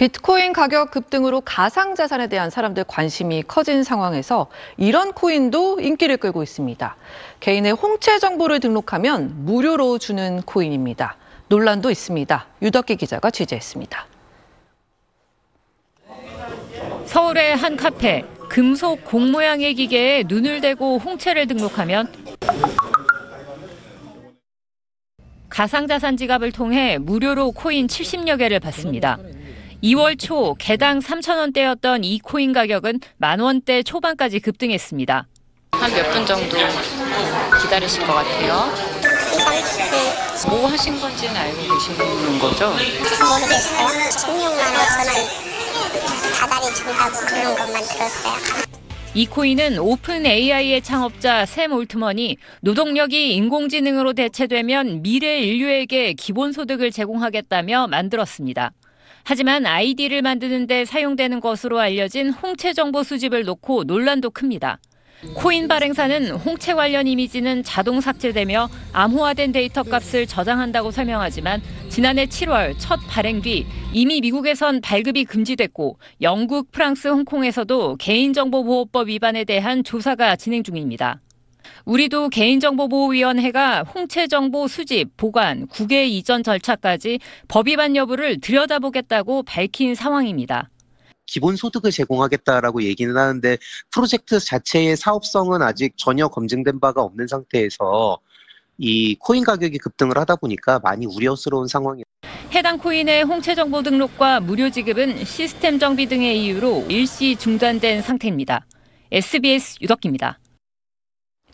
비트코인 가격 급등으로 가상자산에 대한 사람들 관심이 커진 상황에서 이런 코인도 인기를 끌고 있습니다. 개인의 홍채 정보를 등록하면 무료로 주는 코인입니다. 논란도 있습니다. 유덕기 기자가 취재했습니다. 서울의 한 카페 금속 공 모양의 기계에 눈을 대고 홍채를 등록하면 가상자산 지갑을 통해 무료로 코인 70여 개를 받습니다. 2월 초 개당 3,000원대였던 이 코인 가격은 만 원대 초반까지 급등했습니다. 한 몇 분 정도 기다리실 것 같아요. 뭐 하신 건지는 알고 계시는 거죠? 모르겠어요. 16만 5천 원 다달이 준다고 그런 것만 들었어요. 이 코인은 오픈 AI의 창업자 샘 올트먼이 노동력이 인공지능으로 대체되면 미래 인류에게 기본소득을 제공하겠다며 만들었습니다. 하지만 아이디를 만드는 데 사용되는 것으로 알려진 홍채 정보 수집을 놓고 논란도 큽니다. 코인 발행사는 홍채 관련 이미지는 자동 삭제되며 암호화된 데이터 값을 저장한다고 설명하지만 지난해 7월 첫 발행 뒤 이미 미국에선 발급이 금지됐고 영국, 프랑스, 홍콩에서도 개인정보보호법 위반에 대한 조사가 진행 중입니다. 우리도 개인정보보호위원회가 홍채 정보 수집, 보관, 국외 이전 절차까지 법 위반 여부를 들여다보겠다고 밝힌 상황입니다. 기본 소득을 제공하겠다라고 얘기는 하는데 프로젝트 자체의 사업성은 아직 전혀 검증된 바가 없는 상태에서 이 코인 가격이 급등을 하다 보니까 많이 우려스러운 상황이에요. 해당 코인의 홍채 정보 등록과 무료 지급은 시스템 정비 등의 이유로 일시 중단된 상태입니다. SBS 유덕기입니다.